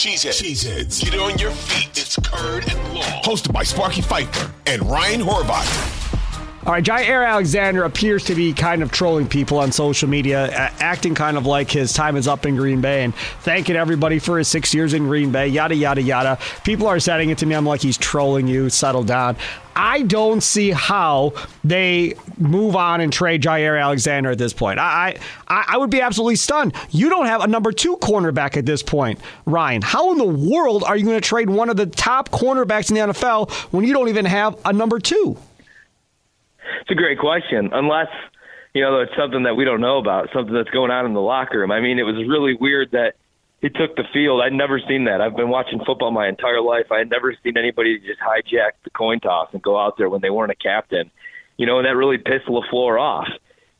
Cheeseheads. Cheeseheads. Get on your feet. It's Curd and Long. Hosted by Sparky Fifer and Ryan Horvat. All right, Jaire Alexander appears to be kind of trolling people on social media, acting kind of like his time is up in Green Bay and thanking everybody for his six years in Green Bay, yada, yada, yada. People are sending it to me. I'm like, he's trolling you. Settle down. I don't see how they move on and trade Jaire Alexander at this point. I, I, I would be absolutely stunned. You don't have a number two cornerback at this point, Ryan. How in the world are you going to trade one of the top cornerbacks in the NFL when you don't even have a number two? It's a great question. Unless you know it's something that we don't know about, something that's going on in the locker room. I mean, it was really weird that he took the field. I'd never seen that. I've been watching football my entire life. I had never seen anybody just hijack the coin toss and go out there when they weren't a captain. You know, and that really pissed LaFleur off.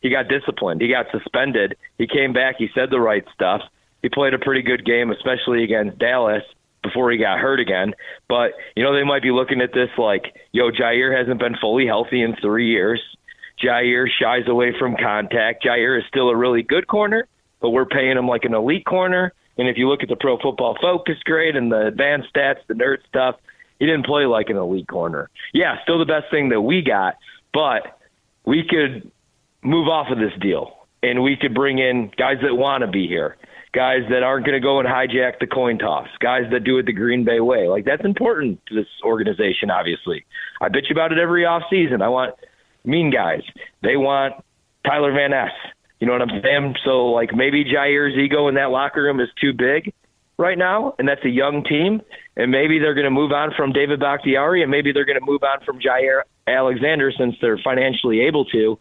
He got disciplined. He got suspended. He came back. He said the right stuff. He played a pretty good game, especially against Dallas before he got hurt again. But, you know, they might be looking at this like, yo, Jaire hasn't been fully healthy in three years. Jaire shies away from contact. Jaire is still a really good corner, but we're paying him like an elite corner. And if you look at the pro football focus grade and the advanced stats, the nerd stuff, he didn't play like an elite corner. Yeah, still the best thing that we got, but we could move off of this deal and we could bring in guys that want to be here guys that aren't going to go and hijack the coin toss, guys that do it the Green Bay way. Like that's important to this organization. Obviously, I bitch about it every off season. I want mean guys. They want Tyler Van Ness. You know what I'm saying? So like maybe Jaire's ego in that locker room is too big right now, and that's a young team. And maybe they're going to move on from David Bakhtiari, and maybe they're going to move on from Jaire Alexander since they're financially able to.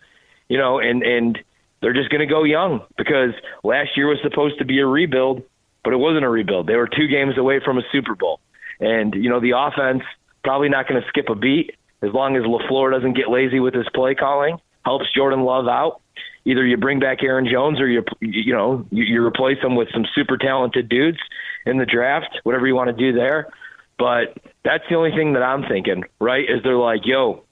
You know, and and they're just going to go young because last year was supposed to be a rebuild, but it wasn't a rebuild. They were two games away from a Super Bowl. And, you know, the offense probably not going to skip a beat as long as LaFleur doesn't get lazy with his play calling, helps Jordan Love out. Either you bring back Aaron Jones or you, you know, you, you replace him with some super talented dudes in the draft, whatever you want to do there. But that's the only thing that I'm thinking, right? Is they're like, yo,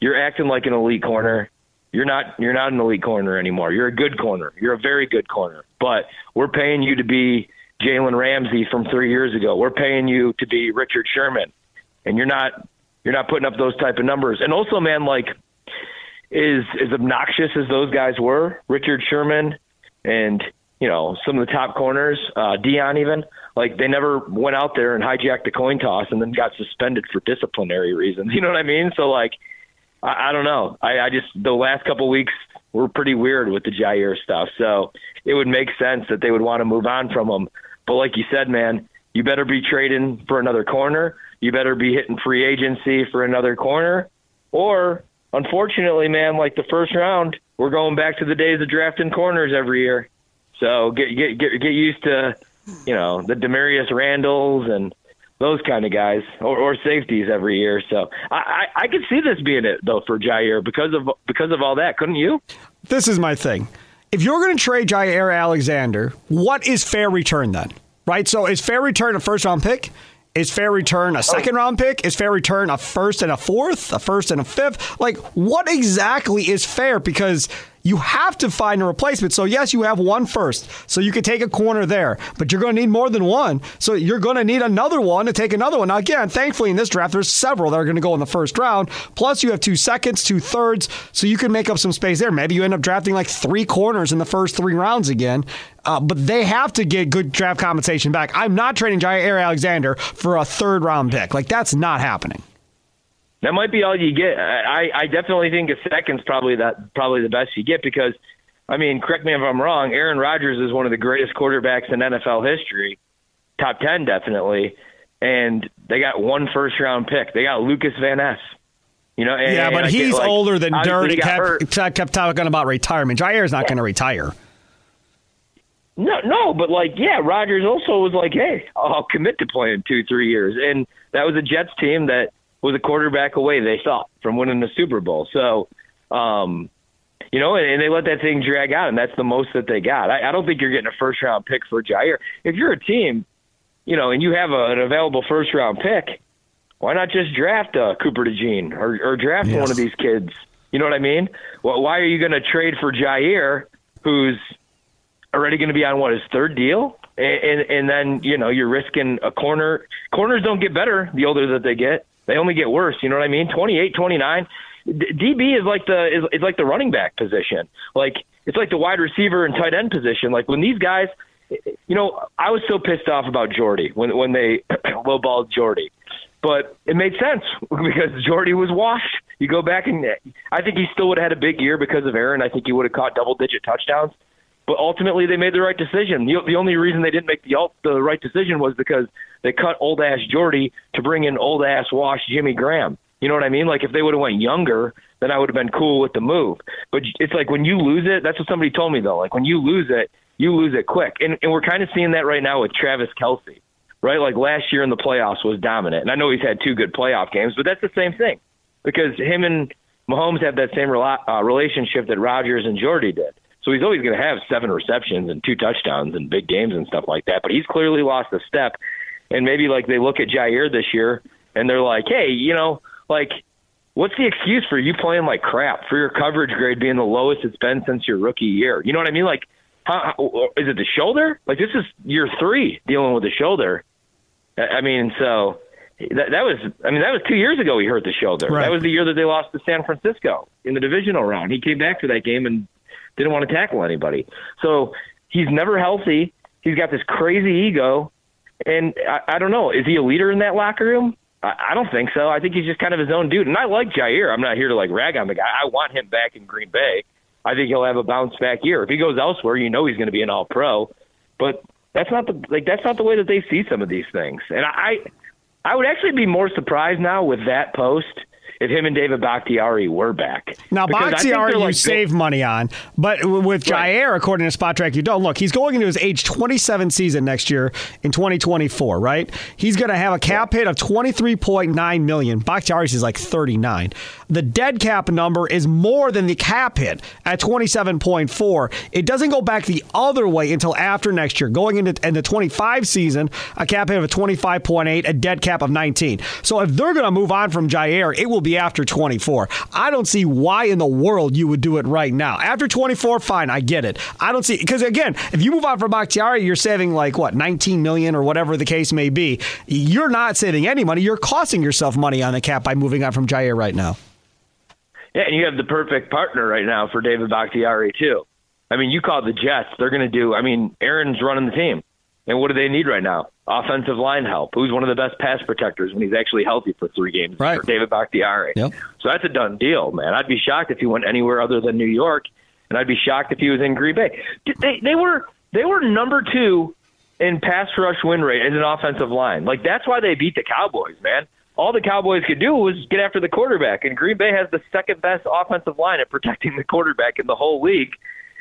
you're acting like an elite corner you're not you're not an elite corner anymore. You're a good corner. You're a very good corner. But we're paying you to be Jalen Ramsey from three years ago. We're paying you to be Richard Sherman, and you're not you're not putting up those type of numbers. And also, man, like is as obnoxious as those guys were, Richard Sherman and you know some of the top corners, uh, Deion even like they never went out there and hijacked the coin toss and then got suspended for disciplinary reasons. You know what I mean? So like I, I don't know. I, I just the last couple weeks were pretty weird with the Jaire stuff. So it would make sense that they would want to move on from him. But like you said, man, you better be trading for another corner. You better be hitting free agency for another corner. Or unfortunately, man, like the first round, we're going back to the days of drafting corners every year. So get get get get used to, you know, the Damarious Randalls and those kind of guys or, or safeties every year. So I, I, I could see this being it though for Jaire because of because of all that, couldn't you? This is my thing. If you're going to trade Jaire Alexander, what is fair return then? Right? So is fair return a first round pick? Is fair return a oh. second round pick? Is fair return a first and a fourth? A first and a fifth? Like, what exactly is fair? Because you have to find a replacement. So, yes, you have one first. So you could take a corner there, but you're going to need more than one. So you're going to need another one to take another one. Now, again, thankfully in this draft, there's several that are going to go in the first round. Plus, you have two seconds, two thirds. So you can make up some space there. Maybe you end up drafting like three corners in the first three rounds again. Uh, but they have to get good draft compensation back. I'm not trading Jaire Alexander for a third round pick. Like, that's not happening. That might be all you get. I, I definitely think a second's probably that probably the best you get because, I mean, correct me if I'm wrong. Aaron Rodgers is one of the greatest quarterbacks in NFL history, top ten definitely, and they got one first round pick. They got Lukas Van Ness. You know, and, yeah, but he's like, older than Dirt. He kept, kept talking about retirement. Jaire's not yeah. going to retire. No, no, but like, yeah, Rodgers also was like, "Hey, I'll commit to playing two, three years," and that was a Jets team that was a quarterback away, they thought, from winning the Super Bowl. So, um, you know, and, and they let that thing drag out, and that's the most that they got. I, I don't think you're getting a first round pick for Jaire. If you're a team, you know, and you have a, an available first round pick, why not just draft uh, Cooper DeJean or, or draft yes. one of these kids? You know what I mean? Well, why are you going to trade for Jaire, who's already going to be on what his third deal? and, and and then you know you're risking a corner. Corners don't get better the older that they get; they only get worse. You know what I mean? 28, 29. DB is like the is, is like the running back position. Like it's like the wide receiver and tight end position. Like when these guys, you know, I was so pissed off about Jordy when when they lowballed Jordy, but it made sense because Jordy was washed. You go back and I think he still would have had a big year because of Aaron. I think he would have caught double digit touchdowns. But ultimately, they made the right decision. The, the only reason they didn't make the the right decision was because they cut old ass Jordy to bring in old ass wash Jimmy Graham. You know what I mean? Like if they would have went younger, then I would have been cool with the move. But it's like when you lose it, that's what somebody told me though. Like when you lose it, you lose it quick. And and we're kind of seeing that right now with Travis Kelce, Right? Like last year in the playoffs was dominant. And I know he's had two good playoff games, but that's the same thing. Because him and Mahomes have that same rela- uh, relationship that Rodgers and Jordy did. So he's always going to have seven receptions and two touchdowns in big games and stuff like that. But he's clearly lost a step. And maybe like they look at Jaire this year and they're like, hey, you know, like, what's the excuse for you playing like crap for your coverage grade being the lowest it's been since your rookie year? You know what I mean? Like, how, how, is it the shoulder? Like, this is year three dealing with the shoulder. I mean, so that, that was, I mean, that was two years ago he hurt the shoulder. Right. That was the year that they lost to San Francisco in the divisional round. He came back for that game and didn't want to tackle anybody. So he's never healthy. He's got this crazy ego. And I, I don't know, is he a leader in that locker room? I, I don't think so. I think he's just kind of his own dude. And I like Jaire. I'm not here to like rag on the guy. I want him back in Green Bay. I think he'll have a bounce back year. If he goes elsewhere, you know he's going to be an all pro. But that's not the like that's not the way that they see some of these things. And I I would actually be more surprised now with that post if him and David Bakhtiari were back. Now, Bakhtiari, you like, save money on, but with Jaire, right. according to Spotrac, you don't. Look, he's going into his age 27 season next year in 2024, right? He's going to have a cap hit of 23.9 million. Bakhtiari's is like 39. The dead cap number is more than the cap hit at 27.4. It doesn't go back the other way until after next year. Going into in the 25 season, a cap hit of 25.8, a dead cap of 19. So if they're going to move on from Jaire, it will be after 24. I don't see why in the world you would do it right now. After 24, fine, I get it. I don't see because again, if you move on from Bakhtiari, you're saving like what 19 million or whatever the case may be. You're not saving any money. You're costing yourself money on the cap by moving on from Jaire right now. Yeah, and you have the perfect partner right now for David Bakhtiari too. I mean, you call the Jets. They're going to do. I mean, Aaron's running the team, and what do they need right now? Offensive line help. Who's one of the best pass protectors when he's actually healthy for three games? Right. For David Bakhtiari. Yep. So that's a done deal, man. I'd be shocked if he went anywhere other than New York, and I'd be shocked if he was in Green Bay. They they were they were number two in pass rush win rate as an offensive line. Like that's why they beat the Cowboys, man all the Cowboys could do was get after the quarterback. And Green Bay has the second best offensive line at protecting the quarterback in the whole league.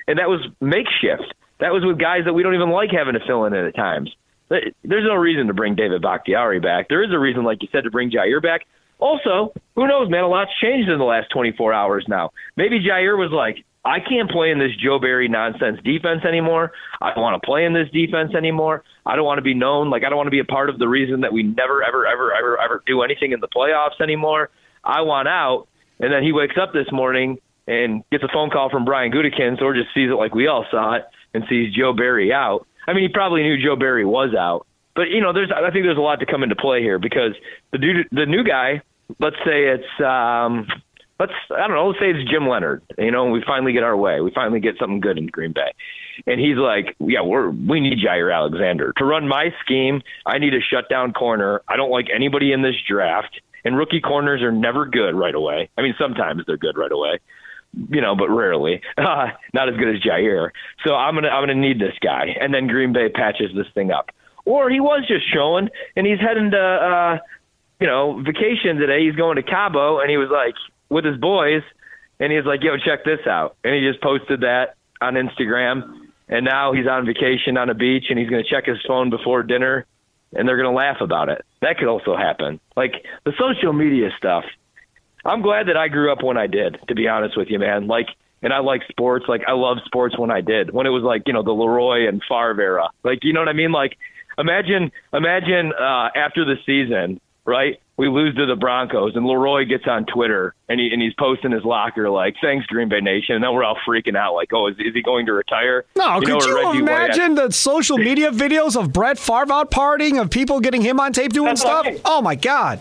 And that was makeshift. That was with guys that we don't even like having to fill in at times. There's no reason to bring David Bakhtiari back. There is a reason, like you said, to bring Jaire back. Also, who knows, man? A lot's changed in the last 24 hours now. Maybe Jaire was like, I can't play in this Joe Barry nonsense defense anymore. I don't want to play in this defense anymore. I don't want to be known like I don't want to be a part of the reason that we never ever ever ever ever do anything in the playoffs anymore. I want out. And then he wakes up this morning and gets a phone call from Brian Gutekunst or just sees it like we all saw it and sees Joe Barry out. I mean, he probably knew Joe Barry was out. But you know, there's I think there's a lot to come into play here because the dude, the new guy, let's say it's um let's I don't know, let's say it's Jim Leonhard. You know, we finally get our way. We finally get something good in Green Bay. And he's like, Yeah, we're we need Jaire Alexander. To run my scheme, I need a shutdown corner. I don't like anybody in this draft. And rookie corners are never good right away. I mean sometimes they're good right away. You know, but rarely. Uh, not as good as Jaire. So I'm gonna I'm gonna need this guy. And then Green Bay patches this thing up. Or he was just showing and he's heading to uh you know, vacation today. He's going to Cabo, and he was like, with his boys, and he was like, "Yo, check this out," and he just posted that on Instagram. And now he's on vacation on a beach, and he's to check his phone before dinner, and they're to laugh about it. That could also happen. Like the social media stuff. I'm glad that I grew up when I did. To be honest with you, man. Like, and I like sports. Like, I love sports when I did. When it was like, you know, the Leroy and Favre era. Like, you know what I mean? Like, imagine, imagine uh, after the season, right? we lose to the Broncos, and Leroy gets on Twitter and he and he's posting his locker like, "Thanks, Green Bay Nation," and then we're all freaking out like, "Oh, is, is he going to retire?" No, you could know, you imagine the social media videos of Brett Favre out partying, of people getting him on tape doing That's stuff? Oh my God!